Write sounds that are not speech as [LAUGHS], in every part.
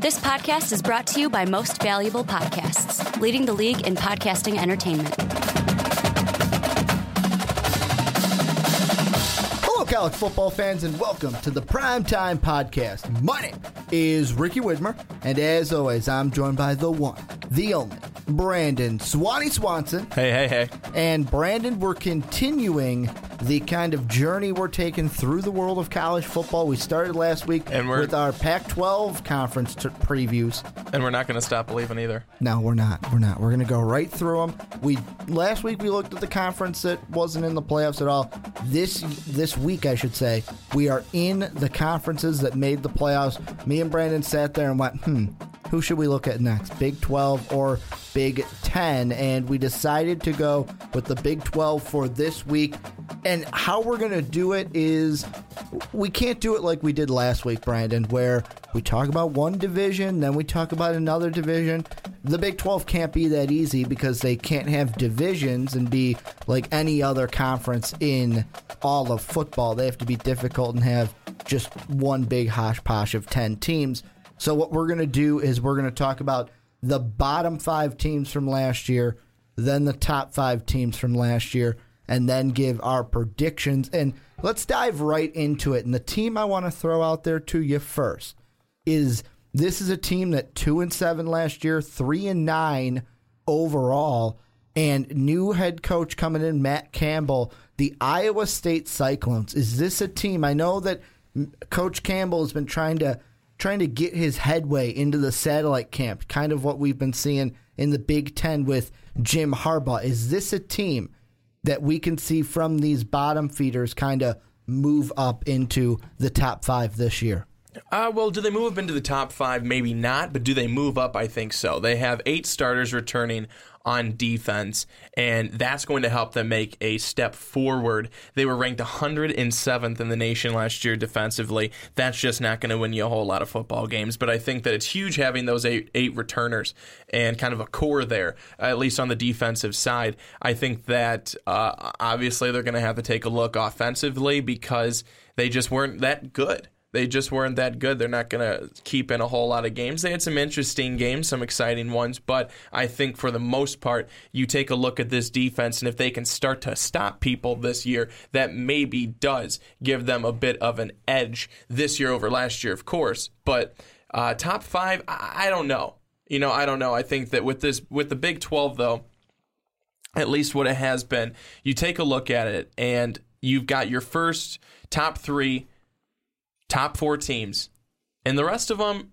This podcast is brought to you by Most Valuable Podcasts, leading the league in podcasting entertainment. Hello, college football fans, and welcome to the Primetime Podcast. My name is Ricky Widmer, and as always, I'm joined by the one, the only, Brandon Swanee Swanson. Hey, hey, hey. And Brandon, we're continuing the kind of journey we're taking through the world of college football. We started last week And we're- with our Pac 12 conference t- previews. And we're not going to stop believing either. No, we're not. We're not. We're going to go right through them. We last week we looked at the conference that wasn't in the playoffs at all. This this week, I should say, we are in the conferences that made the playoffs. Me and Brandon sat there and went, "Hmm, who should we look at next? Big 12 or Big 10?" And we decided to go with the Big 12 for this week. And how we're going to do it is we can't do it like we did last week, Brandon, where we talk about one division, then we talk about another division. The Big 12 can't be that easy because they can't have divisions and be like any other conference in all of football. They have to be difficult and have just one big hodgepodge of 10 teams. So, what we're going to do is we're going to talk about the bottom five teams from last year, then the top five teams from last year, and then give our predictions. And let's dive right into it. And the team I want to throw out there to you first is this is a team that two and seven last year, three and nine overall, and new head coach coming in, Matt Campbell, the Iowa State Cyclones. Is this a team? I know that Coach Campbell has been trying to trying to get his headway into the satellite camp, kind of what we've been seeing in the Big Ten with Jim Harbaugh. Is this a team that we can see from these bottom feeders kind of move up into the top five this year? Uh, well, do they move up into the top five? Maybe not, but do they move up? I think so. They have eight starters returning on defense, and that's going to help them make a step forward. They were ranked 107th in the nation last year defensively. That's just not going to win you a whole lot of football games, but I think that it's huge having those eight, eight returners and kind of a core there, at least on the defensive side. I think that uh, obviously they're going to have to take a look offensively because they just weren't that good. They just weren't that good. They're not going to keep in a whole lot of games. They had some interesting games, some exciting ones, but I think for the most part, you take a look at this defense, and if they can start to stop people this year, that maybe does give them a bit of an edge this year over last year, of course. But uh, top five, I, I don't know. You know, I don't know. I think that with this, with the Big 12, though, at least what it has been, you take a look at it, and you've got your first top three top four teams, and the rest of them,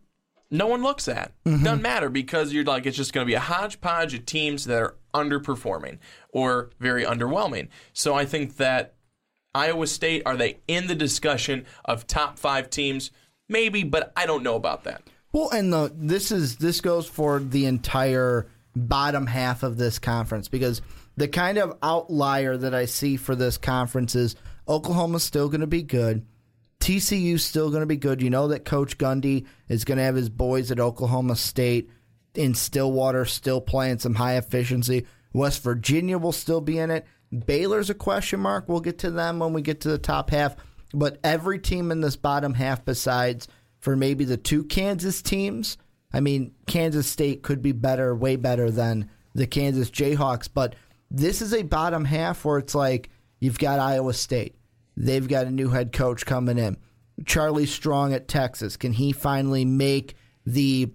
no one looks at. Mm-hmm. Doesn't matter because you're like, it's just going to be a hodgepodge of teams that are underperforming or very underwhelming. So I think that Iowa State, are they in the discussion of top five teams? Maybe, but I don't know about that. Well, and the this is this goes for the entire bottom half of this conference because the kind of outlier that I see for this conference is Oklahoma's still going to be good. TCU's still going to be good. You know that Coach Gundy is going to have his boys at Oklahoma State in Stillwater still playing some high efficiency. West Virginia will still be in it. Baylor's a question mark. We'll get to them when we get to the top half. But every team in this bottom half, besides for maybe the two Kansas teams, I mean, Kansas State could be better, way better than the Kansas Jayhawks. But this is a bottom half where it's like you've got Iowa State. They've got a new head coach coming in. Charlie Strong at Texas. Can he finally make the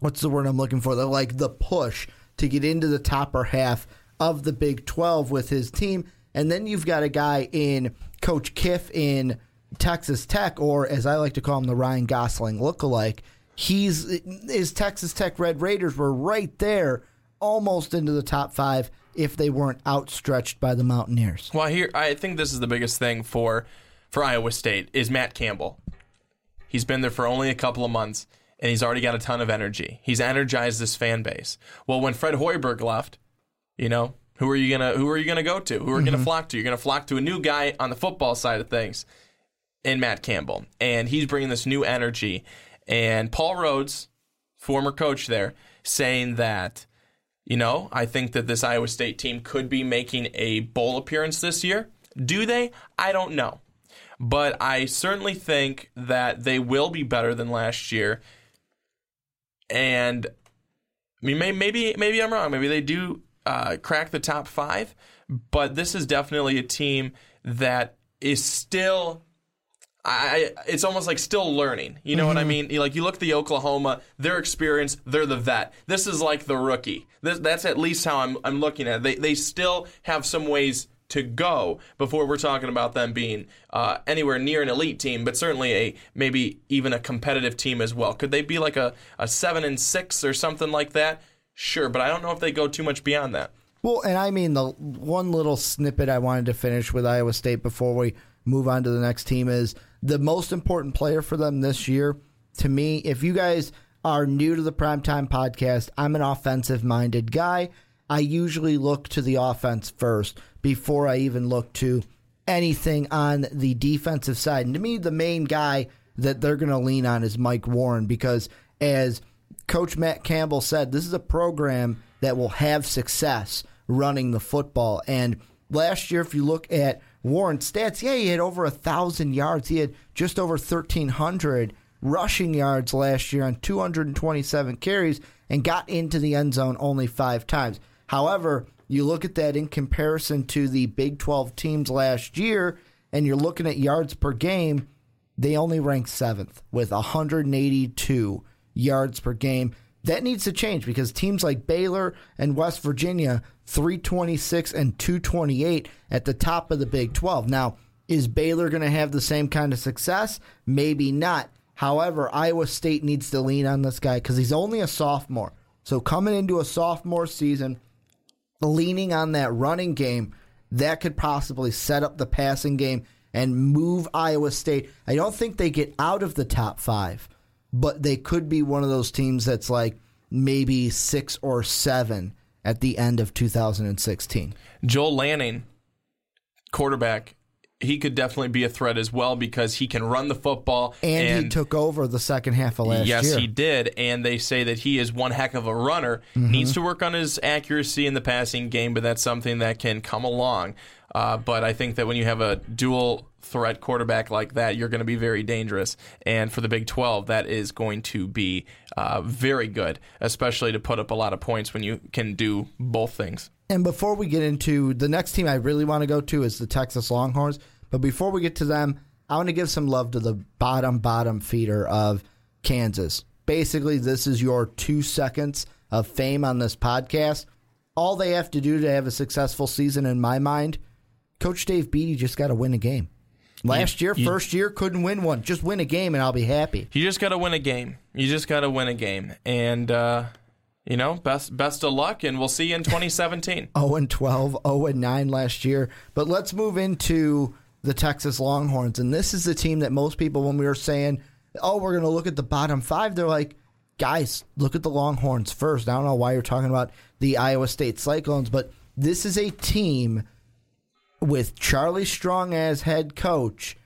what's the word I'm looking for? The like the push to get into the topper half of the Big 12 with his team. And then you've got a guy in Coach Cliff in Texas Tech, or as I like to call him, the Ryan Gosling lookalike. He's his Texas Tech Red Raiders were right there, almost into the top five if they weren't outstretched by the Mountaineers. Well, here I think this is the biggest thing for for Iowa State is Matt Campbell. He's been there for only a couple of months, and he's already got a ton of energy. He's energized this fan base. Well, when Fred Hoiberg left, you know who are you gonna who are you gonna go to? Who are you gonna mm-hmm. flock to? You're gonna flock to a new guy on the football side of things, in Matt Campbell, and he's bringing this new energy. And Paul Rhoads, former coach there, saying that you know, I think that this Iowa State team could be making a bowl appearance this year. Do they? I don't know. But I certainly think that they will be better than last year. and I mean, maybe maybe I'm wrong. Maybe they do uh, crack the top five, but this is definitely a team that is still. I, it's almost like still learning. You know mm-hmm. what I mm-hmm. mean? Like you look at the Oklahoma, their experience, they're the vet. This is like the rookie. This, that's at least how I'm, I'm looking at it. They, they still have some ways to go before we're talking about them being uh, anywhere near an elite team, but certainly a maybe even a competitive team as well. Could they be like a, a seven and six or something like that? Sure, but I don't know if they go too much beyond that. Well, and I mean the one little snippet I wanted to finish with Iowa State before we move on to the next team is the most important player for them this year. To me, if you guys are new to the Primetime Podcast, I'm an offensive minded guy. I usually look to the offense first before I even look to anything on the defensive side. And to me, the main guy that they're going to lean on is Mike Warren because, as Coach Matt Campbell said, this is a program that will have success running the football. And last year, if you look at Warren's stats, yeah, he had over a thousand yards. He had just over thirteen hundred rushing yards last year on 227 carries and got into the end zone only five times. However, you look at that in comparison to the Big 12 teams last year, and you're looking at yards per game, they only rank seventh with 182 yards per game. That needs to change because teams like Baylor and West Virginia, 326 and 228 at the top of the Big 12. Now, is Baylor going to have the same kind of success? Maybe not. However, Iowa State needs to lean on this guy because he's only a sophomore. So coming into a sophomore season, leaning on that running game, that could possibly set up the passing game and move Iowa State. I don't think they get out of the top five, but they could be one of those teams that's like maybe six or seven at the end of 2016. Joel Lanning, quarterback, he could definitely be a threat as well because he can run the football. And, and he took over the second half of last yes, year. Yes, he did. And they say that he is one heck of a runner. Mm-hmm. Needs to work on his accuracy in the passing game, but that's something that can come along. Uh, but I think that when you have a dual threat quarterback like that, you're going to be very dangerous. And for the Big 12, that is going to be uh, very good, especially to put up a lot of points when you can do both things. And before we get into the next team I really want to go to is the Texas Longhorns. But before we get to them, I want to give some love to the bottom, bottom feeder of Kansas. Basically, this is your two seconds of fame on this podcast. All they have to do to have a successful season, in my mind, Coach Dave Beaty just got to win a game. Last you, year, you, first year, couldn't win one. Just win a game, and I'll be happy. You just got to win a game. You just got to win a game, and uh, you know, best best of luck, and we'll see you in 2017. 0 [LAUGHS] and 12, 0 and 9 last year. But let's move into the Texas Longhorns, and this is the team that most people, when we were saying, "Oh, we're going to look at the bottom five, they're like, "Guys, look at the Longhorns first. I don't know why you're talking about the Iowa State Cyclones, but this is a team with Charlie Strong as head coach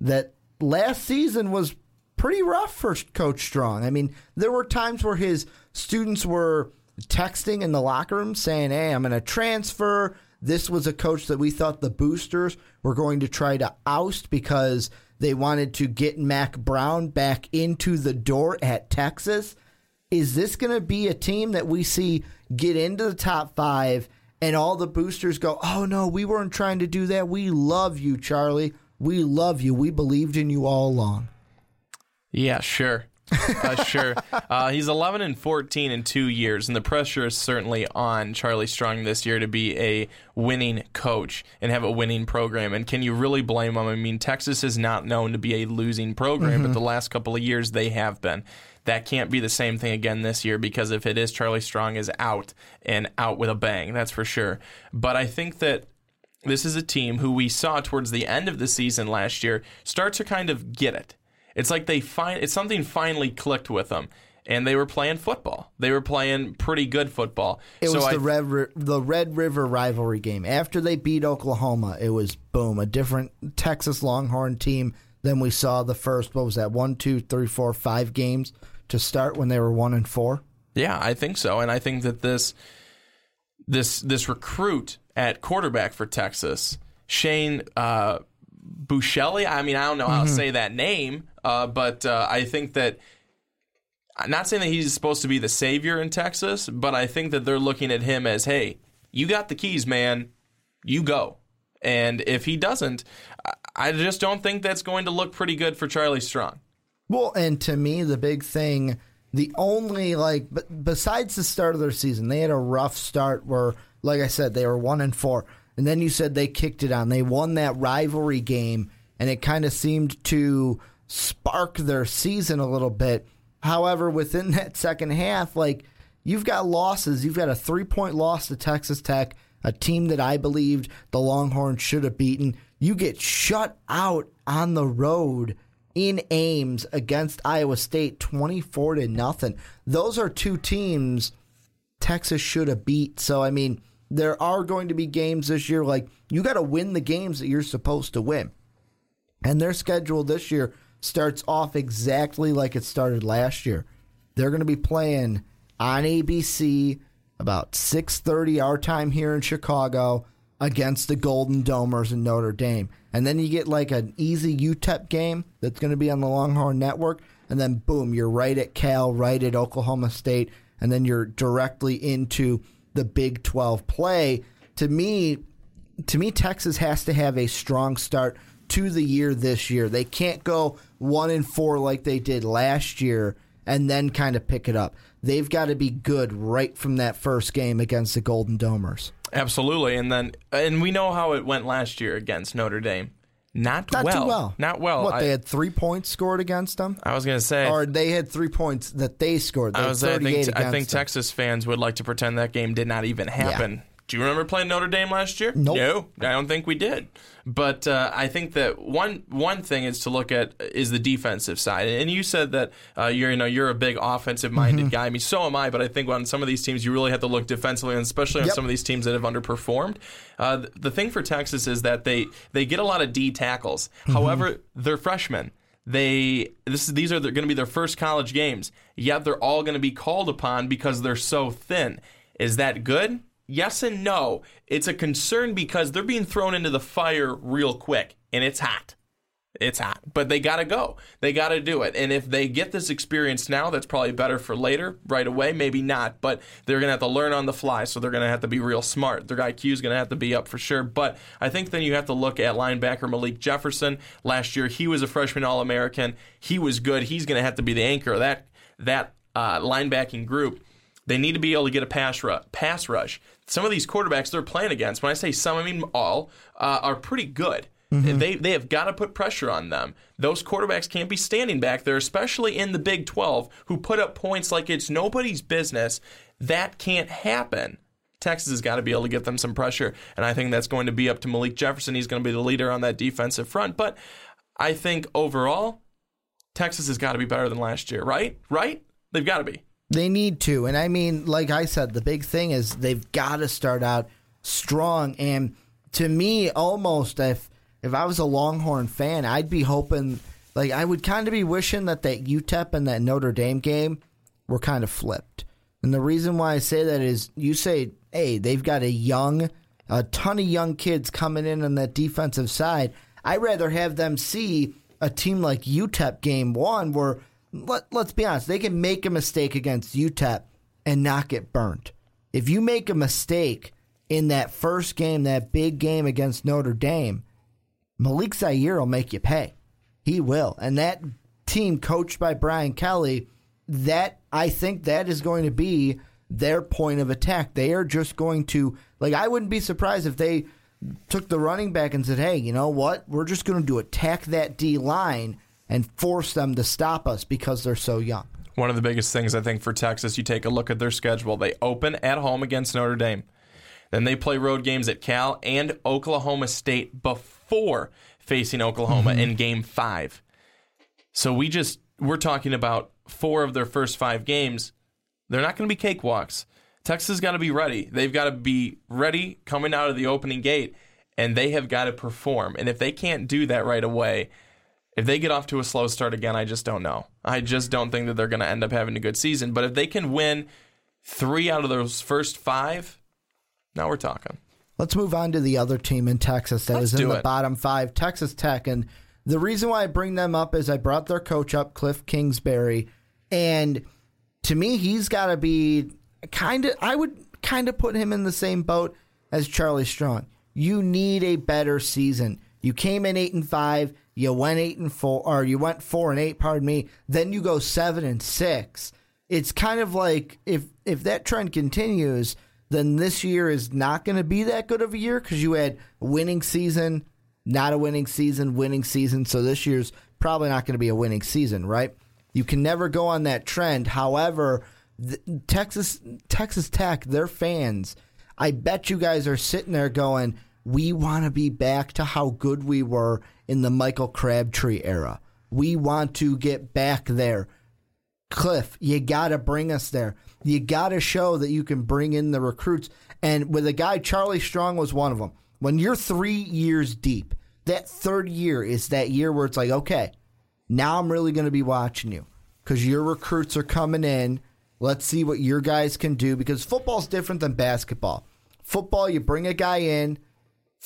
that last season was pretty rough for Coach Strong. I mean, there were times where his students were texting in the locker room saying, Hey, I'm going to transfer. This was a coach that we thought the boosters were going to try to oust because they wanted to get Mack Brown back into the door at Texas. Is this going to be a team that we see get into the top five and all the boosters go, oh no, we weren't trying to do that. We love you, Charlie. We love you. We believed in you all along. Yeah, sure. uh, sure. Uh, he's 11 and 14 in two years, and the pressure is certainly on Charlie Strong this year to be a winning coach and have a winning program. And can you really blame him? I mean, Texas is not known to be a losing program, mm-hmm. but the last couple of years they have been that can't be the same thing again this year because if it is, Charlie Strong is out and out with a bang, that's for sure. But I think that this is a team who we saw towards the end of the season last year start to kind of get it. It's like they find it's something finally clicked with them and they were playing football. They were playing pretty good football. It so was I, Red the Red River rivalry game. After they beat Oklahoma, it was boom, a different Texas Longhorn team than we saw the first. What was that? One, two, three, four, five games to start when they were one and four? Yeah, I think so, and I think that this this this recruit at quarterback for Texas, Shane uh, Buechele. I mean, I don't know how mm-hmm. to say that name, uh, but uh, I think that I'm not saying that he's supposed to be the savior in Texas, but I think that they're looking at him as, hey, you got the keys, man. You go. And if he doesn't, I just don't think that's going to look pretty good for Charlie Strong. Well, and to me, the big thing, the only like, b- besides the start of their season, they had a rough start where, like I said, they were one and four, and then you said they kicked it on. They won that rivalry game, and it kind of seemed to spark their season a little bit. However, within [LAUGHS] that second half, like you've got losses. You've got a three point loss to Texas Tech, a team that I believed the Longhorns should have beaten. You get shut out on the road in Ames against Iowa State 24 to nothing. Those are two teams Texas should have beat. So I mean, there are going to be games this year like you got to win the games that you're supposed to win. And their schedule this year starts off exactly like it started last year. They're going to be playing on ABC about 6:30 our time here in Chicago against the Golden Domers in Notre Dame. And then you get like an easy UTEP game that's going to be on the Longhorn Network and then boom, you're right at Cal, right at Oklahoma State, and then you're directly into the Big 12 play. To me, to me Texas has to have a strong start to the year this year. They can't go 1 and 4 like they did last year and then kind of pick it up. They've got to be good right from that first game against the Golden Domers. Absolutely, and then and we know how it went last year against Notre Dame. Not, Not well. too well. Not well. What I, they had three points scored against them, I was going to say. or they had three points that they scored. They I was. I 38 think. I think. Texas fans would like to pretend that game did not even happen. Do you remember playing Notre Dame last year? Nope. No, I don't think we did. But uh, I think that one one thing is to look at is the defensive side. And you said that uh, you're you know you're a big offensive minded Mm-hmm. guy. I mean, so am I. But I think on some of these teams, you really have to look defensively, and especially on Yep. some of these teams that have underperformed. Uh, th- the thing for Texas is that they they get a lot of D tackles. Mm-hmm. However, they're freshmen they this is these are going to be their first college games yet they're all going to be called upon because they're so thin is that good yes and no. It's a concern because they're being thrown into the fire real quick and it's hot. It's hot. But they got to go. They got to do it. And if they get this experience now that's probably better for later right away maybe not. But they're going to have to learn on the fly so they're going to have to be real smart. Their IQ is going to have to be up for sure. But I think then you have to look at linebacker Malik Jefferson. Last year he was a freshman all-American. He was good. He's going to have to be the anchor of that that uh, linebacking group. They need to be able to get a pass, pass rush. Some of these quarterbacks they're playing against, when I say some, I mean all, uh, are pretty good. They, they have got to put pressure on them. Those quarterbacks can't be standing back there, especially in the Big 12, who put up points like it's nobody's business. That can't happen. Texas has got to be able to get them some pressure, and I think that's going to be up to Malik Jefferson. He's going to be the leader on that defensive front. But I think overall, Texas has got to be better than last year, right? Right? They've got to be. They need to. And I mean, like I said, the big thing is they've got to start out strong. And to me, almost if if I was a Longhorn fan, I'd be hoping like I would kind of be wishing that that UTEP and that Notre Dame game were kind of flipped. And the reason why I say that is you say, hey, they've got a young, a ton of young kids coming in on that defensive side. I'd rather have them see a team like UTEP game one where let, let's be honest, they can make a mistake against UTEP and not get burnt. If you make a mistake in that first game, that big game against Notre Dame, Malik Zaire will make you pay. He will. And that team coached by Brian Kelly, that I think that is going to be their point of attack. They are just going to like I wouldn't be surprised if they took the running back and said, "Hey, you know what? We're just going to do attack that D line and force them to stop us because they're so young." One of the biggest things I think for Texas, you take a look at their schedule. They open at home against Notre Dame. Then they play road games at Cal and Oklahoma State before facing Oklahoma mm-hmm. in game 5. So we just we're talking about four of their first 5 games. They're not going to be cakewalks. Texas got to be ready. They've got to be ready coming out of the opening gate and they have got to perform. And if they can't do that right away, if they get off to a slow start again, I just don't know. I just don't think that they're going to end up having a good season. But if they can win three out of those first five, now we're talking. Let's move on to the other team in Texas that Let's is in the it. bottom five, Texas Tech. And the reason why I bring them up is I brought their coach up, Cliff Kingsbury, and to me, he's got to be kind of. I would kind of put him in the same boat as Charlie Strong. You need a better season. You came in eight and five. You went eight and four, or you went four and eight. Pardon me. Then you go seven and six. It's kind of like if if that trend continues, then this year is not going to be that good of a year because you had winning season, not a winning season, winning season. So this year's probably not going to be a winning season, right? You can never go on that trend. However, Texas Texas Tech, their fans, I bet you guys are sitting there going, "We want to be back to how good we were in the Michael Crabtree era. We want to get back there." Cliff, you got to bring us there. You got to show that you can bring in the recruits. And with a guy, Charlie Strong was one of them. When you're three years deep, that third year is that year where it's like, okay, now I'm really going to be watching you because your recruits are coming in. Let's see what your guys can do because football's different than basketball. Football, you bring a guy in,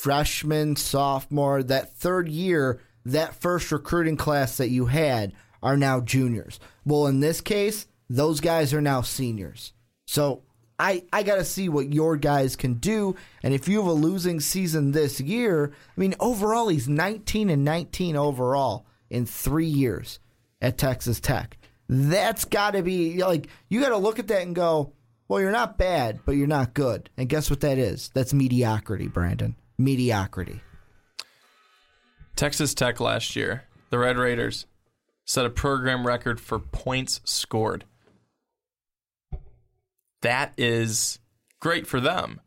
freshman, sophomore, that third year, that first recruiting class that you had are now juniors. Well, in this case, those guys are now seniors. So I, I got to see what your guys can do. And if you have a losing season this year, I mean, overall, he's 19 and 19 overall in three years at Texas Tech. That's got to be like, you got to look at that and go, well, you're not bad, but you're not good. And guess what that is? That's mediocrity, Brandon. Mediocrity. Texas Tech last year, the Red Raiders set a program record for points scored. That is great for them.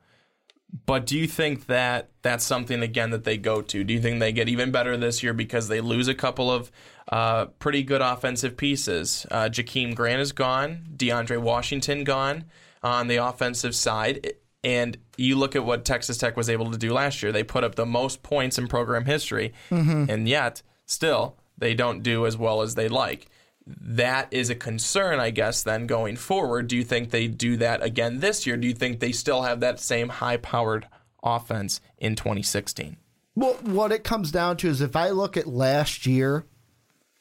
But do you think that that's something again that they go to? Do you think they get even better this year because they lose a couple of uh, pretty good offensive pieces? Uh, Jakeem Grant is gone, DeAndre Washington gone on the offensive side, and you look at what Texas Tech was able to do last year. They put up the most points in program history, mm-hmm. and yet still they don't do as well as they like that is a concern, I guess, then going forward. Do you think they do that again this year? Do you think they still have that same high powered offense in 2016? Well, what it comes down to is if I look at last year,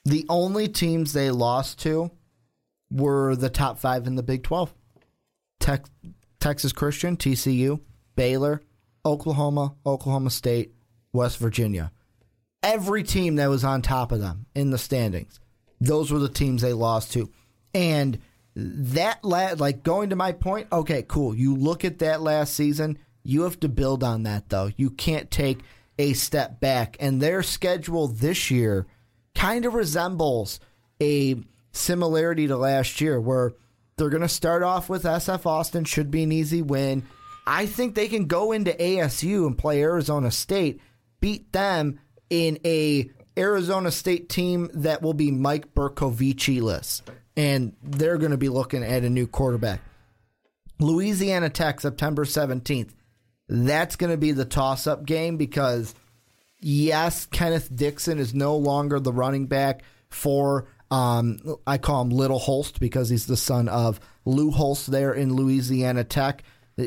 the only teams they lost to were the top five in the Big 12 Tech, Texas Christian, TCU, Baylor, Oklahoma, Oklahoma State, West Virginia. Every team that was on top of them in the standings those were the teams they lost to. And that last, like going to my point, okay, cool. You look at that last season, you have to build on that though. You can't take a step back. And their schedule this year kind of resembles a similarity to last year where they're going to start off with SF Austin, should be an easy win. I think they can go into ASU and play Arizona State, beat them in a Arizona State team that will be Mike Bercovici-less, and they're going to be looking at a new quarterback. Louisiana Tech, September 17th. That's going to be the toss up game because, yes, Kenneth Dixon is no longer the running back for, um, I call him Little Holtz because he's the son of Lou Holtz there in Louisiana Tech.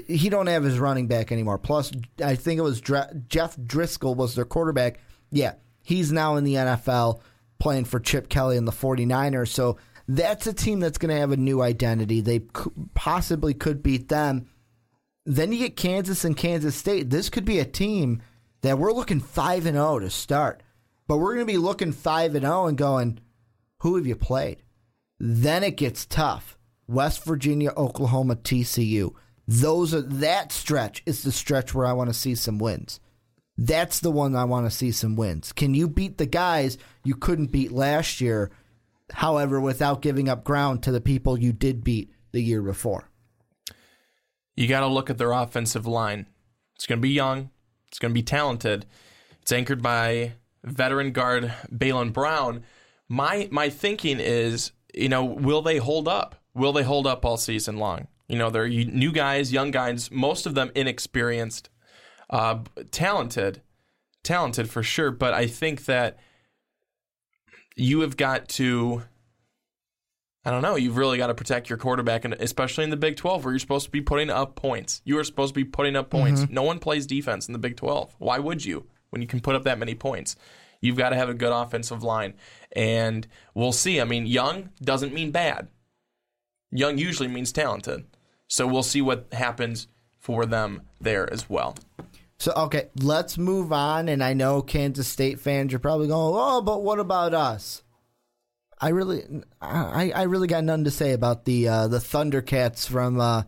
He don't have his running back anymore. Plus, I think it was Jeff Driskel was their quarterback. Yeah, He's now in the NFL playing for Chip Kelly and the 49ers. So that's a team that's going to have a new identity. They possibly could beat them. Then you get Kansas and Kansas State. This could be a team that we're looking 5 and 0 to start. But we're going to be looking 5 and 0 and going, who have you played? Then it gets tough. West Virginia, Oklahoma, TCU. Those are that stretch is the stretch where I want to see some wins. That's the one I want to see some wins. Can you beat the guys you couldn't beat last year, however, without giving up ground to the people you did beat the year before? You got to look at their offensive line. It's going to be young, it's going to be talented. It's anchored by veteran guard Baylen Brown. My my thinking is, you know, will they hold up? Will they hold up all season long? You know, they're new guys, young guys, most of them inexperienced uh, talented, talented for sure. But I think that you have got to. I don't know. You've really got to protect your quarterback, and especially in the Big 12, where you're supposed to be putting up points. You are supposed to be putting up points. Mm-hmm. No one plays defense in the Big 12. Why would you when you can put up that many points? You've got to have a good offensive line, and we'll see. I mean, young doesn't mean bad. Young usually means talented. So we'll see what happens for them there as well. So okay, let's move on. And I know Kansas State fans are probably going, "Oh, but what about us?" I really, I, I really got nothing to say about the uh, the Thundercats from uh,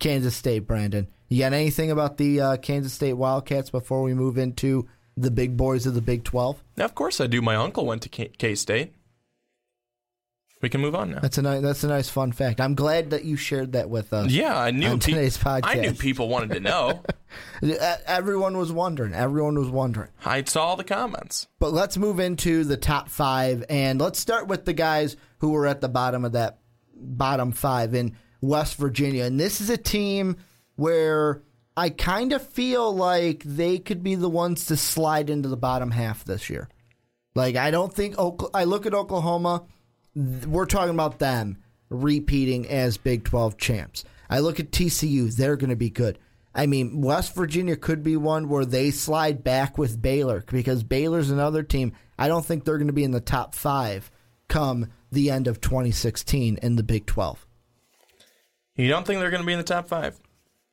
Kansas State. Brandon, you got anything about the uh, Kansas State Wildcats before we move into the big boys of the Big Twelve? Now, of course, I do. My uncle went to K State. We can move on now. That's a nice, that's a nice fun fact. I'm glad that you shared that with us. Yeah, I knew on pe- today's podcast. I knew people wanted to know. [LAUGHS] Everyone was wondering. Everyone was wondering. I saw all the comments. But let's move into the top five, and let's start with the guys who were at the bottom of that bottom five in West Virginia. And this is a team where I kind of feel like they could be the ones to slide into the bottom half this year. Like I don't think I look at Oklahoma. We're talking about them repeating as Big 12 champs. I look at TCU, they're going to be good. I mean, West Virginia could be one where they slide back with Baylor because Baylor's another team. I don't think they're going to be in the top five come the end of 2016 in the Big 12. You don't think they're going to be in the top five?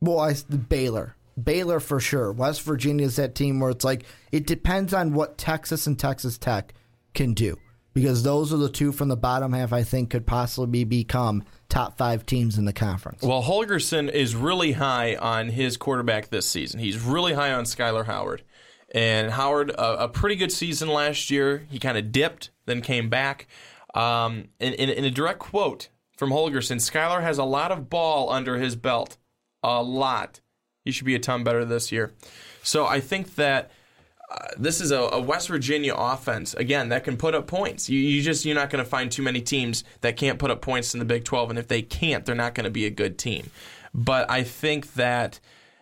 Well, I, Baylor. Baylor for sure. West Virginia is that team where it's like, it depends on what Texas and Texas Tech can do because those are the two from the bottom half I think could possibly become top five teams in the conference. Well, Holgorsen is really high on his quarterback this season. He's really high on Skyler Howard. And Howard, a, a pretty good season last year. He kind of dipped, then came back. Um, in, in, in, a direct quote from Holgorsen, Skyler has a lot of ball under his belt. A lot. He should be a ton better this year. So I think that uh, this is a, a, West Virginia offense again that can put up points. You, you just you're not going to find too many teams that can't put up points in the Big 12, and if they can't, they're not going to be a good team. But I think that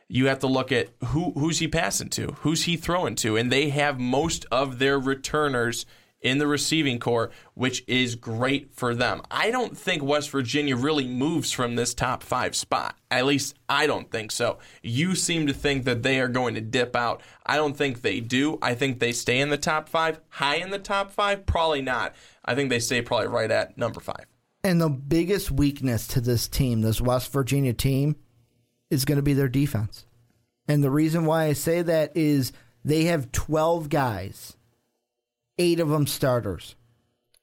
you have to look at who who's he passing to, who's he throwing to, and they have most of their returners in the receiving corps, which is great for them. I don't think West Virginia really moves from this top five spot. At least I don't think so. You seem to think that they are going to dip out. I don't think they do. I think they stay in the top five. High in the top five? Probably not. I think they stay probably right at number five. And the biggest weakness to this team, this West Virginia team, is going to be their defense. And the reason why I say that is they have 12 guys eight of them starters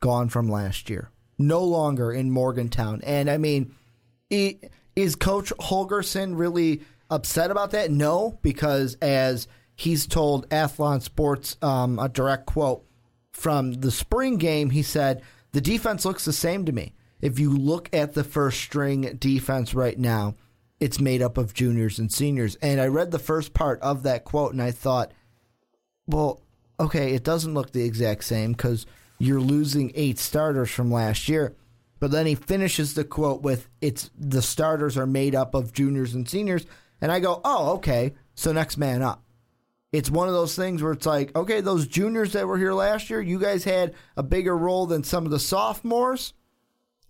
gone from last year, no longer in Morgantown. And I mean, is Coach Holgorsen really upset about that? No, because as he's told Athlon Sports, um, a direct quote from the spring game, he said, The defense looks the same to me. If you look at the first string defense right now, it's made up of juniors and seniors. And I read the first part of that quote and I thought, well, okay, it doesn't look the exact same because you're losing eight starters from last year. But then he finishes the quote with, "It's the starters are made up of juniors and seniors," and I go, "Oh, okay. So next man up." It's one of those things where it's like, okay, those juniors that were here last year, you guys had a bigger role than some of the sophomores.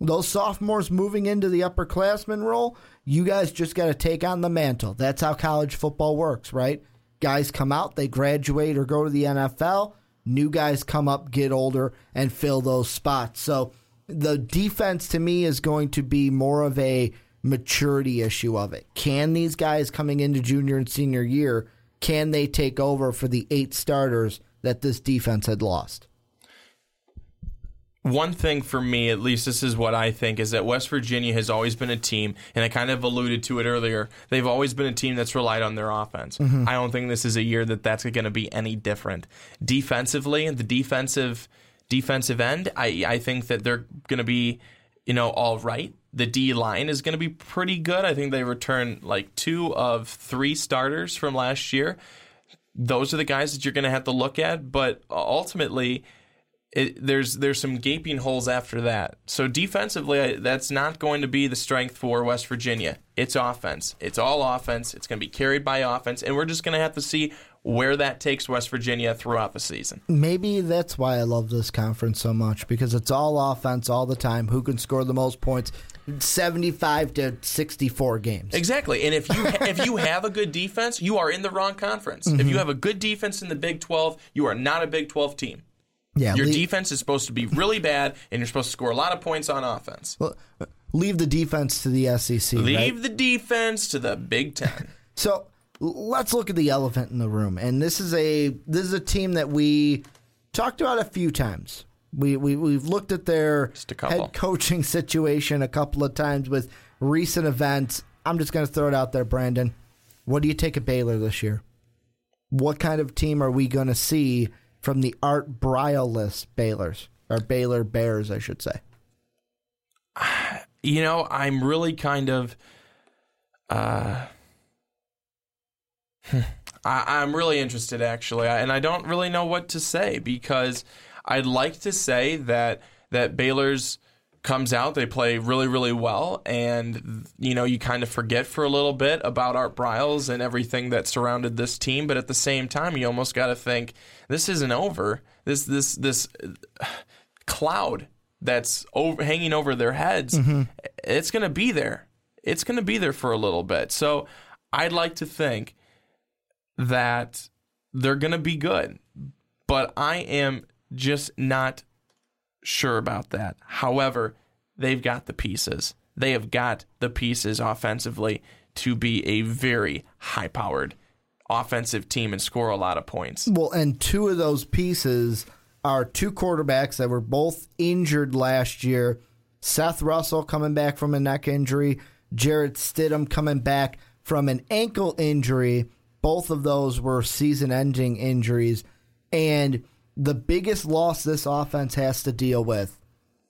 Those sophomores moving into the upperclassmen role, you guys just got to take on the mantle. That's how college football works, right? Guys come out, they graduate or go to the NFL. New guys come up, get older, and fill those spots. So the defense to me is going to be more of a maturity issue of it. Can these guys coming into junior and senior year, can they take over for the eight starters that this defense had lost? One thing for me, at least this is what I think, is that West Virginia has always been a team, and I kind of alluded to it earlier. They've always been a team that's relied on their offense. Mm-hmm. I don't think this is a year that that's going to be any different. Defensively, the defensive defensive end, I I think that they're going to be, you know, all right. The D line is going to be pretty good. I think they return like two of three starters from last year. Those are the guys that you're going to have to look at, but ultimately it, there's there's some gaping holes after that. So defensively, that's not going to be the strength for West Virginia. It's offense. It's all offense. It's going to be carried by offense, and we're just going to have to see where that takes West Virginia throughout the season. Maybe that's why I love this conference so much because it's all offense all the time. Who can score the most points? 75 to 64 games. Exactly. And if you [LAUGHS] if you have a good defense, you are in the wrong conference. Mm-hmm. If you have a good defense in the Big 12, you are not a Big 12 team. Yeah, your defense is supposed to be really bad, and you're supposed to score a lot of points on offense. Well, uh, leave the defense to the SEC. Leave right? the defense to the Big Ten. [LAUGHS] So let's look at the elephant in the room, and this is a this is a team that we talked about a few times. We we we've looked at their Just a couple. head coaching [LAUGHS] situation a couple of times with recent events. I'm just going to throw it out there, Brandon. What do you take at Baylor this year? What kind of team are we going to see from the Art Briles Baylors or Baylor Bears, I should say? you know, I'm really kind of, uh, [LAUGHS] I, I'm really interested actually, and I don't really know what to say because I'd like to say that that Baylor's comes out, they play really, really well, and you know, you kind of forget for a little bit about Art Briles and everything that surrounded this team, but at the same time, you almost got to think this isn't over. This this this uh, cloud that's over, hanging over their heads, mm-hmm. it's going to be there. It's going to be there for a little bit. So I'd like to think that they're going to be good, but I am just not sure about that. However, they've got the pieces. They have got the pieces offensively to be a very high powered offensive team and score a lot of points. Well, and two of those pieces are two quarterbacks that were both injured last year. Seth Russell coming back from a neck injury, Jarrett Stidham coming back from an ankle injury. Both of those were season ending injuries. And the biggest loss this offense has to deal with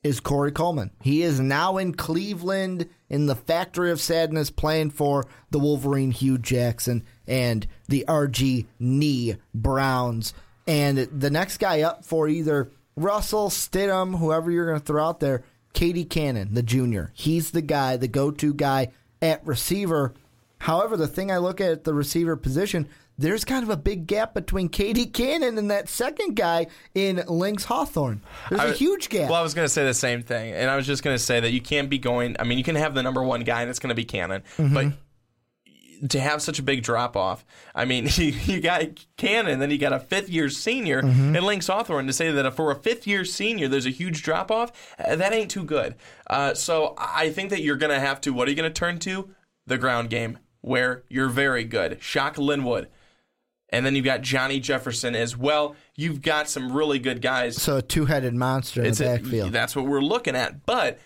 is Corey Coleman. He is now in Cleveland in the Factory of Sadness playing for the Wolverine Hue Jackson and the RG Knee Browns. And the next guy up for either Russell, Stidham, whoever you're going to throw out there, KD Cannon, the junior. He's the guy, the go to guy at receiver. However, the thing I look at at the receiver position, there's kind of a big gap between KD Cannon and that second guy in Lynx Hawthorne. There's a I- huge gap. Well, I was going to say the same thing, and I was just going to say that you can't be going. I mean, you can have the number one guy, and it's going to be Cannon, but to have such a big drop off, I mean, [LAUGHS] you, you got Cannon, then you got a fifth year senior, and Lynx Hawthorne to say that for a fifth year senior, there's a huge drop off. uh, That ain't too good. Uh, so I think that you're going to have to. What are you going to turn to? The ground game, where you're very good. Shock Linwood. And then you've got Johnny Jefferson as well. You've got some really good guys so a two headed monster in it's the a- that's what we're looking at. But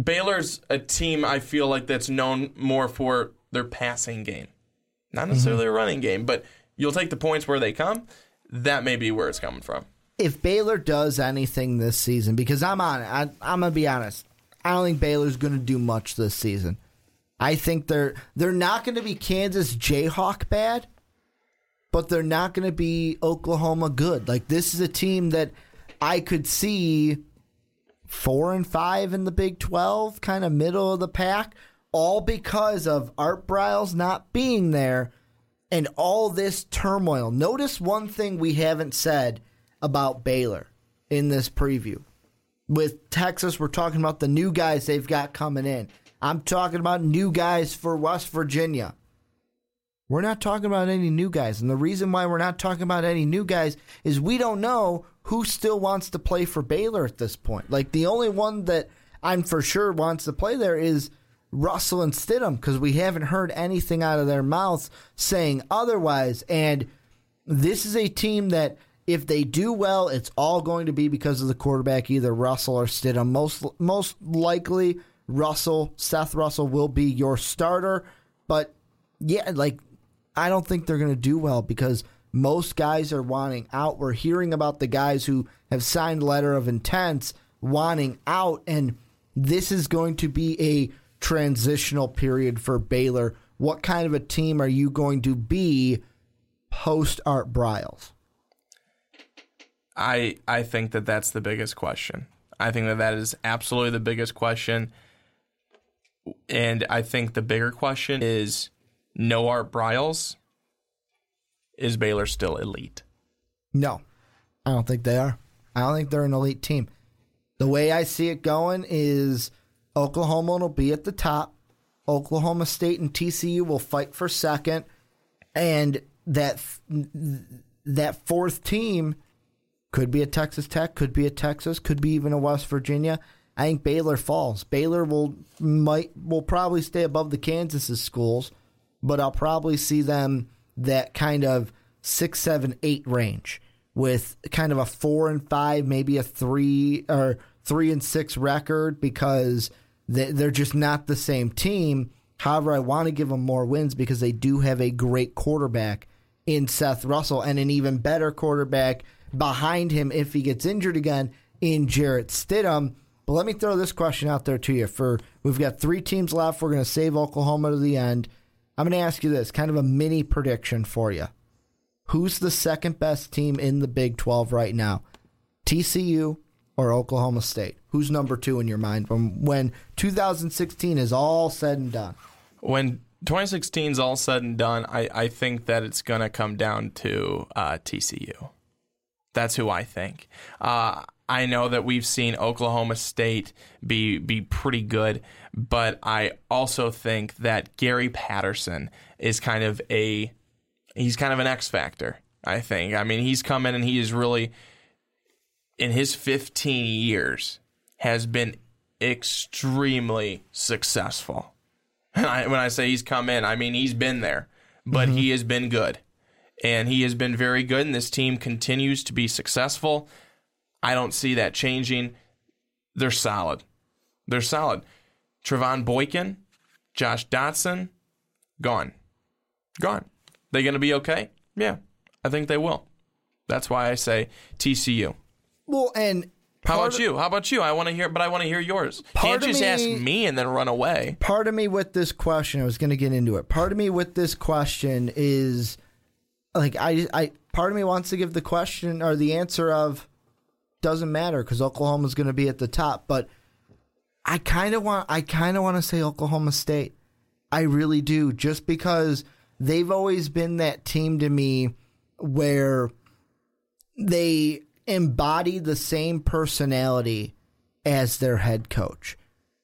Baylor's a team I feel like that's known more for their passing game, not mm-hmm. necessarily a running game. But you'll take the points where they come. That may be where it's coming from. if Baylor does anything this season, because I'm on it, I, I'm gonna be honest. I don't think Baylor's gonna do much this season. I think they're they're not gonna be Kansas Jayhawk bad, but they're not gonna be Oklahoma good. Like this is a team that I could see four and five in the Big Twelve, kind of middle of the pack, all because of Art Briles not being there and all this turmoil. Notice one thing we haven't said about Baylor in this preview. With Texas, we're talking about the new guys they've got coming in. I'm talking about new guys for West Virginia. We're not talking about any new guys. And the reason why we're not talking about any new guys is we don't know who still wants to play for Baylor at this point. Like the only one that I'm for sure wants to play there is Russell and Stidham because we haven't heard anything out of their mouths saying otherwise. And this is a team that if they do well, it's all going to be because of the quarterback, either Russell or Stidham. Most most likely, Russell, Seth Russell will be your starter. But yeah, like I don't think they're going to do well because most guys are wanting out. We're hearing about the guys who have signed letter of intents wanting out, and this is going to be a transitional period for Baylor. What kind of a team are you going to be post Art Briles? I I think that that's the biggest question. I think that that is absolutely the biggest question. And I think the bigger question is no Art Briles. Is Baylor still elite? No, I don't think they are. I don't think they're an elite team. The way I see it going is Oklahoma will be at the top. Oklahoma State and TCU will fight for second, and that that fourth team could be a Texas Tech, could be a Texas, could be even a West Virginia. I think Baylor falls. Baylor will might will probably stay above the Kansas schools, but I'll probably see them that kind of six, seven, eight range with kind of a four and five, maybe a three or three and six record because they're just not the same team. However, I want to give them more wins because they do have a great quarterback in Seth Russell and an even better quarterback behind him if he gets injured again in Jarrett Stidham. But let me throw this question out there to you. For we've got three teams left. We're going to save Oklahoma to the end. I'm going to ask you this, kind of a mini prediction for you. Who's the second best team in the Big 12 right now? TCU or Oklahoma State? Who's number two in your mind from when 2016 is all said and done? When 2016 is all said and done, I, I think that it's going to come down to uh, TCU. That's who I think. Uh, I know that we've seen Oklahoma State be be pretty good, but I also think that Gary Patterson is kind of a he's kind of an X factor. I think. I mean, he's come in and he is really in his 15 years has been extremely successful. And I, when I say he's come in, I mean he's been there, but mm-hmm. he has been good. And he has been very good, and this team continues to be successful. I don't see that changing. They're solid. They're solid. Trevone Boykin, Josh Doctson, gone. Gone. They going to be okay? Yeah, I think they will. That's why I say TCU. Well, and how about you? How about you? I want to hear, but I want to hear yours. Can't just me, ask me and then run away. Part of me with this question, I was going to get into it. Part of me with this question is like I, I. Part of me wants to give the question or the answer of doesn't matter because Oklahoma's going to be at the top, but I kind of want. I kind of want to say Oklahoma State. I really do, just because they've always been that team to me where they embody the same personality as their head coach.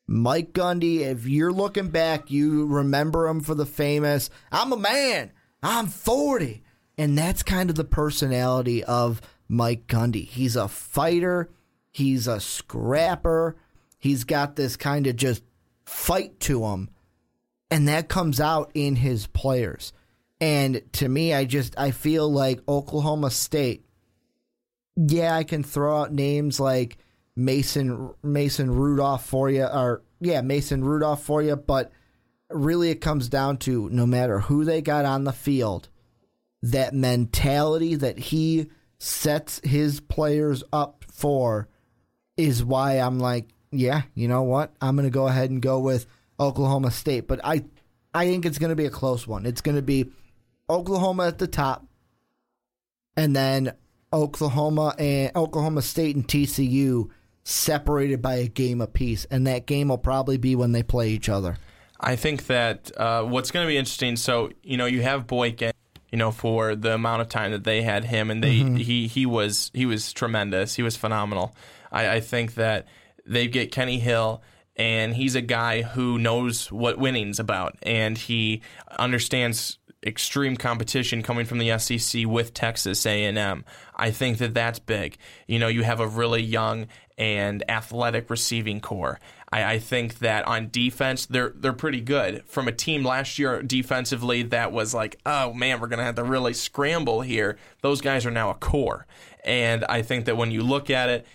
Mike Gundy, if you're looking back, you remember him for the famous, I'm a man, I'm 40. And that's kind of the personality of Mike Gundy. He's a fighter, he's a scrapper, he's got this kind of just fight to him. And that comes out in his players. And to me, I just I feel like Oklahoma State yeah, I can throw out names like Mason Mason Rudolph for you, or yeah, Mason Rudolph for you, but really it comes down to no matter who they got on the field, that mentality that he sets his players up for is why I'm like, yeah, you know what? I'm going to go ahead and go with Oklahoma State, but I I think it's going to be a close one. It's going to be Oklahoma at the top and then Oklahoma and Oklahoma State and TCU separated by a game apiece, and that game will probably be when they play each other. I think that uh, what's going to be interesting. So you know, you have Boykin, you know, for the amount of time that they had him, and they mm-hmm. he he was he was tremendous. He was phenomenal. I, I think that they get Kenny Hill and he's a guy who knows what winning's about and he understands extreme competition coming from the SEC with Texas A&M. I think that that's big. You know, you have a really young and athletic receiving corps. I, I, think that on defense, they're they're pretty good. From a team last year defensively that was like, oh man, we're gonna have to really scramble here. Those guys are now a core, and I think that when you look at it,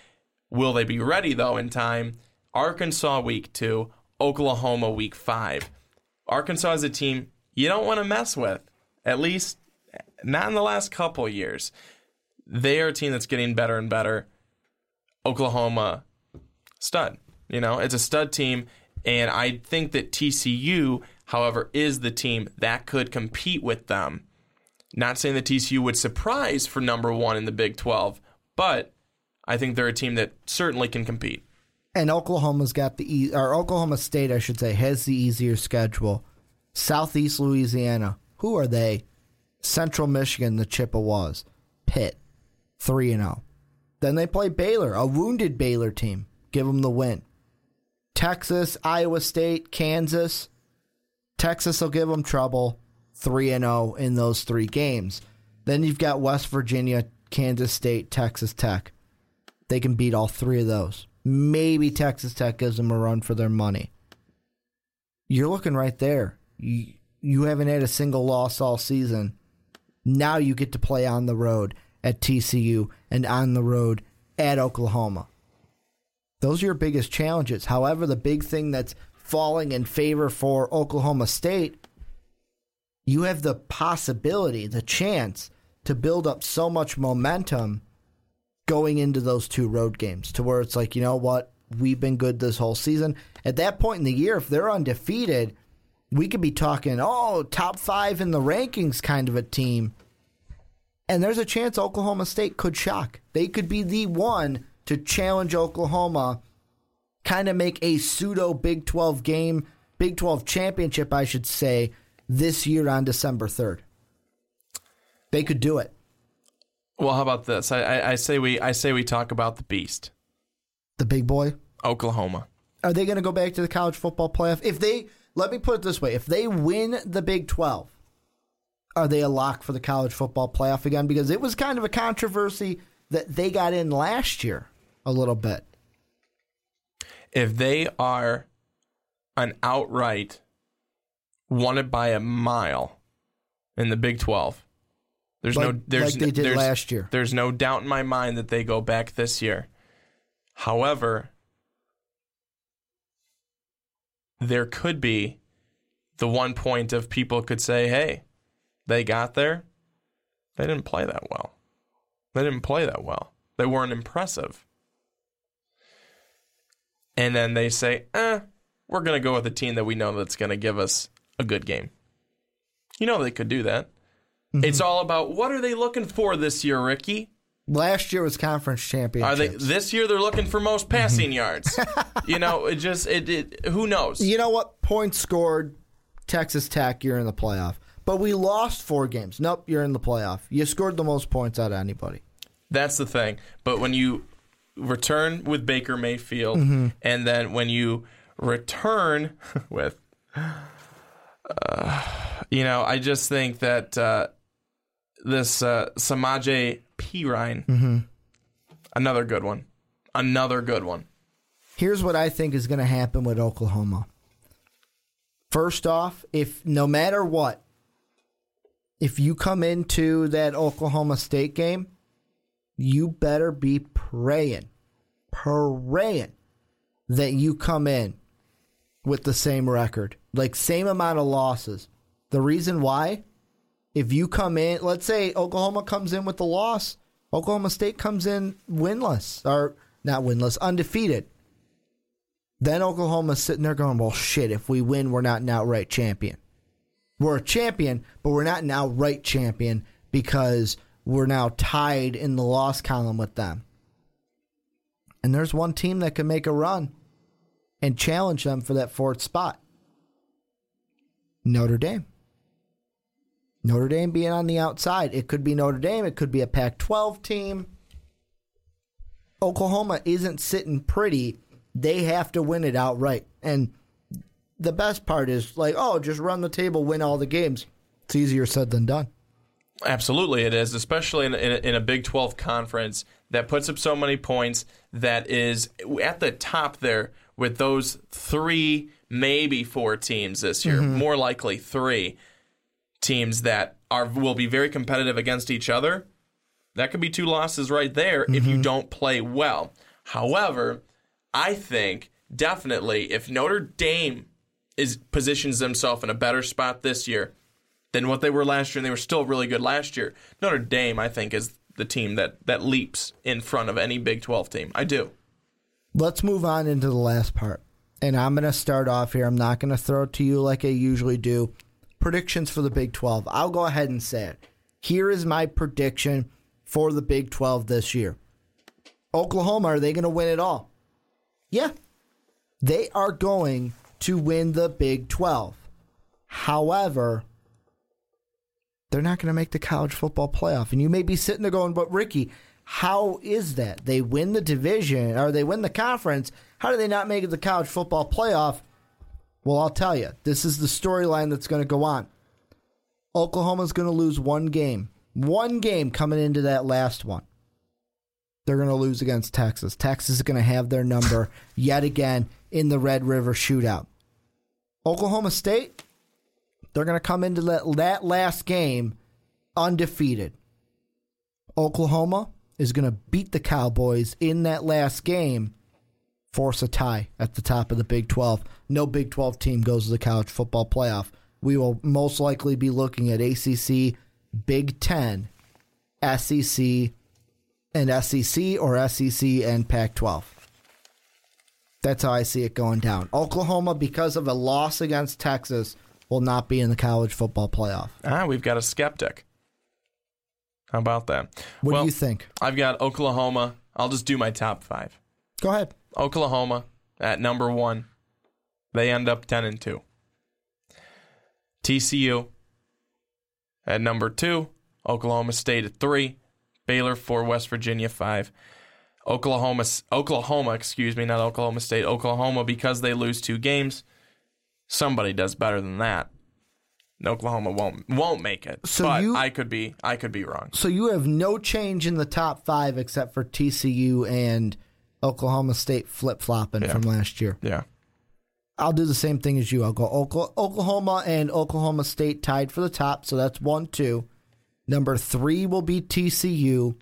will they be ready though in time? Arkansas week two, Oklahoma week five. Arkansas is a team you don't want to mess with. At least not in the last couple years. They are a team that's getting better and better. Oklahoma, stud. You know, it's a stud team. And I think that TCU, however, is the team that could compete with them. Not saying that TCU would surprise for number one in the Big 12, but I think they're a team that certainly can compete. And Oklahoma's got the, or Oklahoma State, I should say, has the easier schedule Southeast Louisiana. Who are they? Central Michigan, the Chippewas. Pitt, 3 and 0. Then they play Baylor, a wounded Baylor team. Give them the win. Texas, Iowa State, Kansas. Texas will give them trouble. 3 and 0 in those 3 games. Then you've got West Virginia, Kansas State, Texas Tech. They can beat all 3 of those. Maybe Texas Tech gives them a run for their money. You're looking right there. You, you haven't had a single loss all season. Now you get to play on the road at TCU and on the road at Oklahoma. Those are your biggest challenges. However, the big thing that's falling in favor for Oklahoma State, you have the possibility, the chance to build up so much momentum going into those two road games to where it's like, you know what? We've been good this whole season. At that point in the year, if they're undefeated, we could be talking, oh, top five in the rankings kind of a team. And there's a chance Oklahoma State could shock. They could be the one to challenge Oklahoma, kind of make a pseudo Big 12 game, Big 12 championship, I should say, this year on December 3rd. They could do it. Well, how about this? I, I, I say we I say we talk about the beast, The big boy. Oklahoma. Are they going to go back to the college football playoff? If they, let me put it this way if they win the Big 12, are they a lock for the college football playoff again? Because it was kind of a controversy that they got in last year a little bit. If they are an outright wanted by a mile in the Big Twelve, there's no Like- there's like they did there's, last year. There's no doubt in my mind that they go back this year. However, there could be the one point of people could say, "Hey, they got there. They didn't play that well. They didn't play that well. They weren't impressive." And then they say, "Eh, we're going to go with a team that we know that's going to give us a good game." You know they could do that. It's all about what are they looking for this year, Ricky? Last year was conference Are championships. they this year? They're looking for most passing yards. [LAUGHS] you know, it just it, it. Who knows? you know what? Points scored, Texas Tech, you're in the playoff. But we lost four games. Nope, you're in the playoff. You scored the most points out of anybody. That's the thing. But when you return with Baker Mayfield, Mm-hmm. and then when you return [LAUGHS] with, uh, you know, I just think that uh, this uh, Samaje Perine, Mm-hmm. another good one, another good one. Here's what I think is going to happen with Oklahoma. First off, if no matter what, if you come into that Oklahoma State game, you better be praying, praying that you come in with the same record, like same amount of losses. The reason why, if you come in, let's say Oklahoma comes in with the loss, Oklahoma State comes in winless, or not winless, undefeated. Then Oklahoma's sitting there going, well, shit, if we win, we're not an outright champion. We're a champion, but we're not an outright champion because we're now tied in the loss column with them. And there's one team that can make a run and challenge them for that fourth spot Notre Dame. Notre Dame being on the outside. It could be Notre Dame, it could be a Pac 12 team. Oklahoma isn't sitting pretty. They have to win it outright. And the best part is like, oh, just run the table, win all the games. It's easier said than done. Absolutely, it is, especially in, in, a, in a Big 12 conference that puts up so many points, that is at the top there with those three, maybe four teams this year, mm-hmm. more likely three teams that are will be very competitive against each other. That could be two losses right there if you mm-hmm. don't play well. However, I think definitely if Notre Dame is positions themselves in a better spot this year than what they were last year, and they were still really good last year. Notre Dame, I think, is the team that that leaps in front of any Big 12 team. I do. Let's move on into the last part. And I'm going to start off here. I'm not going to throw it to you like I usually do. Predictions for the Big 12. I'll go ahead and say it. Here is my prediction for the Big 12 this year. Oklahoma, are they going to win it all? Yeah. They are going to win the Big 12. However, they're not going to make the college football playoff. And you may be sitting there going, but Ricky, how is that? They win the division or they win the conference. How do they not make it the college football playoff? Well, I'll tell you, this is the storyline that's going to go on. Oklahoma's going to lose one game. One game coming into that last one. they're going to lose against Texas. Texas is going to have their number [LAUGHS] yet again in the Red River shootout. Oklahoma State, they're going to come into that, that last game undefeated. Oklahoma is going to beat the Cowboys in that last game, force a tie at the top of the Big 12. No Big 12 team goes to the college football playoff. We will most likely be looking at ACC, Big 10, SEC, and SEC or SEC and Pac 12. That's how I see it going down. Oklahoma, because of a loss against Texas, will not be in the college football playoff. Ah, we've got a skeptic. How about that? What well, do you think? I've got Oklahoma. I'll just do my top five. Go ahead. Oklahoma at number one. They end up 10 and 2. TCU at number two. Oklahoma State at three. Baylor four. West Virginia five. Oklahoma, Oklahoma, excuse me, not Oklahoma State, Oklahoma, because they lose two games, somebody does better than that. Oklahoma won't won't make it. So but you- I could be I could be wrong. So you have no change in the top five except for TCU and Oklahoma State flip flopping Yeah. from last year. Yeah. I'll do the same thing as you. I'll go Oklahoma and Oklahoma State tied for the top, so that's one, two. Number three will be TCU.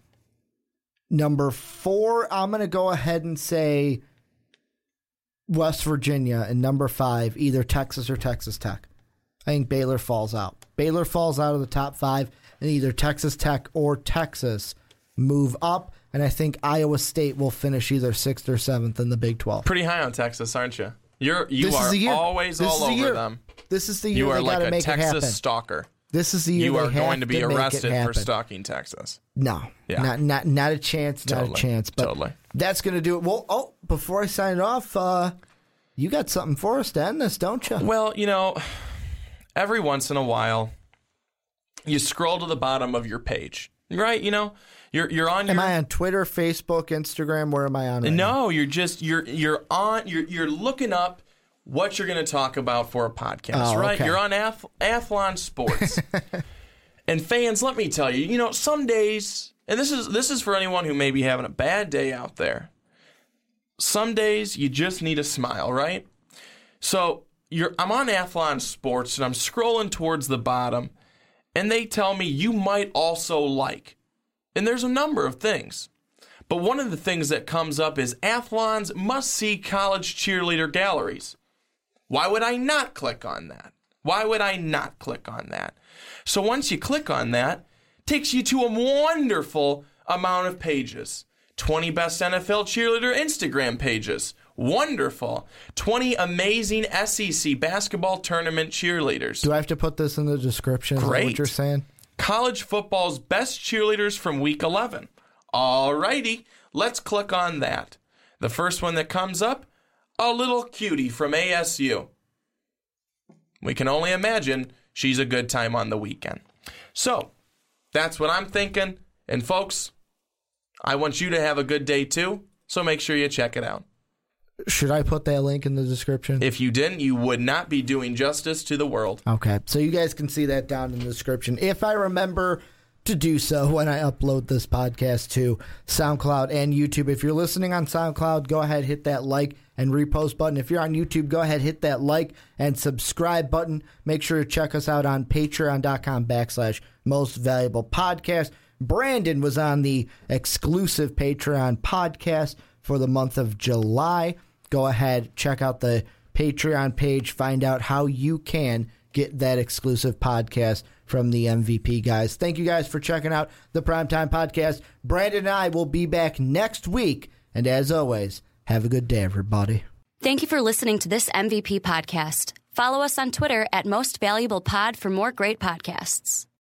Number four, I'm going to go ahead and say West Virginia, and number five, either Texas or Texas Tech. I think Baylor falls out. Baylor falls out of the top five, and either Texas Tech or Texas move up. And I think Iowa State will finish either sixth or seventh in the Big 12. Pretty high on Texas, aren't you? You're you This is are the year. always This all is the over year. them. This is the year You are like to a make it happen. Texas stalker. This is the year You are going to be it arrested for stalking Texas. No, Yeah. not not not a chance, not Totally. a chance. But Totally. that's going to do it. Well, oh, before I sign it off, uh, you got something for us to end this, don't you? Well, you know, every once in a while, you scroll to the bottom of your page, right? You know, you're you're on Am your I on Twitter, Facebook, Instagram? Where am I on? Right now? no, you're just you're you're on you're you're looking up what you're going to talk about for a podcast, Oh, right? okay. You're on Ath- Athlon Sports. [LAUGHS] and fans, let me tell you, you know, some days, and this is this is for anyone who may be having a bad day out there. Some days you just need a smile, right? So I'm on Athlon Sports and I'm scrolling towards the bottom, and they tell me you might also like. And there's a number of things. But one of the things that comes up is Athlon's must see college cheerleader galleries. Why would I not click on that? Why would I not click on that? So once you click on that, takes you to a wonderful amount of pages. 20 best NFL cheerleader Instagram pages. Wonderful. 20 amazing SEC basketball tournament cheerleaders. Do I have to put this in the description? Great. what you're saying? college football's best cheerleaders from week 11. Alrighty, let's click on that. The first one that comes up, a little cutie from ASU. We can only imagine she's a good time on the weekend. So, that's what I'm thinking. And folks, I want you to have a good day too, so make sure you check it out. Should I put that link in the description? If you didn't, you would not be doing justice to the world. Okay, so you guys can see that down in the description. If I remember to do so [LAUGHS] when I upload this podcast to SoundCloud and YouTube. If you're listening on SoundCloud, go ahead, hit that like and repost button. If you're on YouTube, go ahead, hit that like and subscribe button. Make sure to check us out on patreon.com backslash most valuable podcast. Brandon was on the exclusive Patreon podcast for the month of July. Go ahead, check out the Patreon page, find out how you can get that exclusive podcast from the MVP guys. Thank you guys for checking out the Primetime Podcast. Brandon and I will be back next week. And as always, have a good day, everybody. Thank you for listening to this MVP podcast. Follow us on Twitter at Most Valuable Pod for more great podcasts.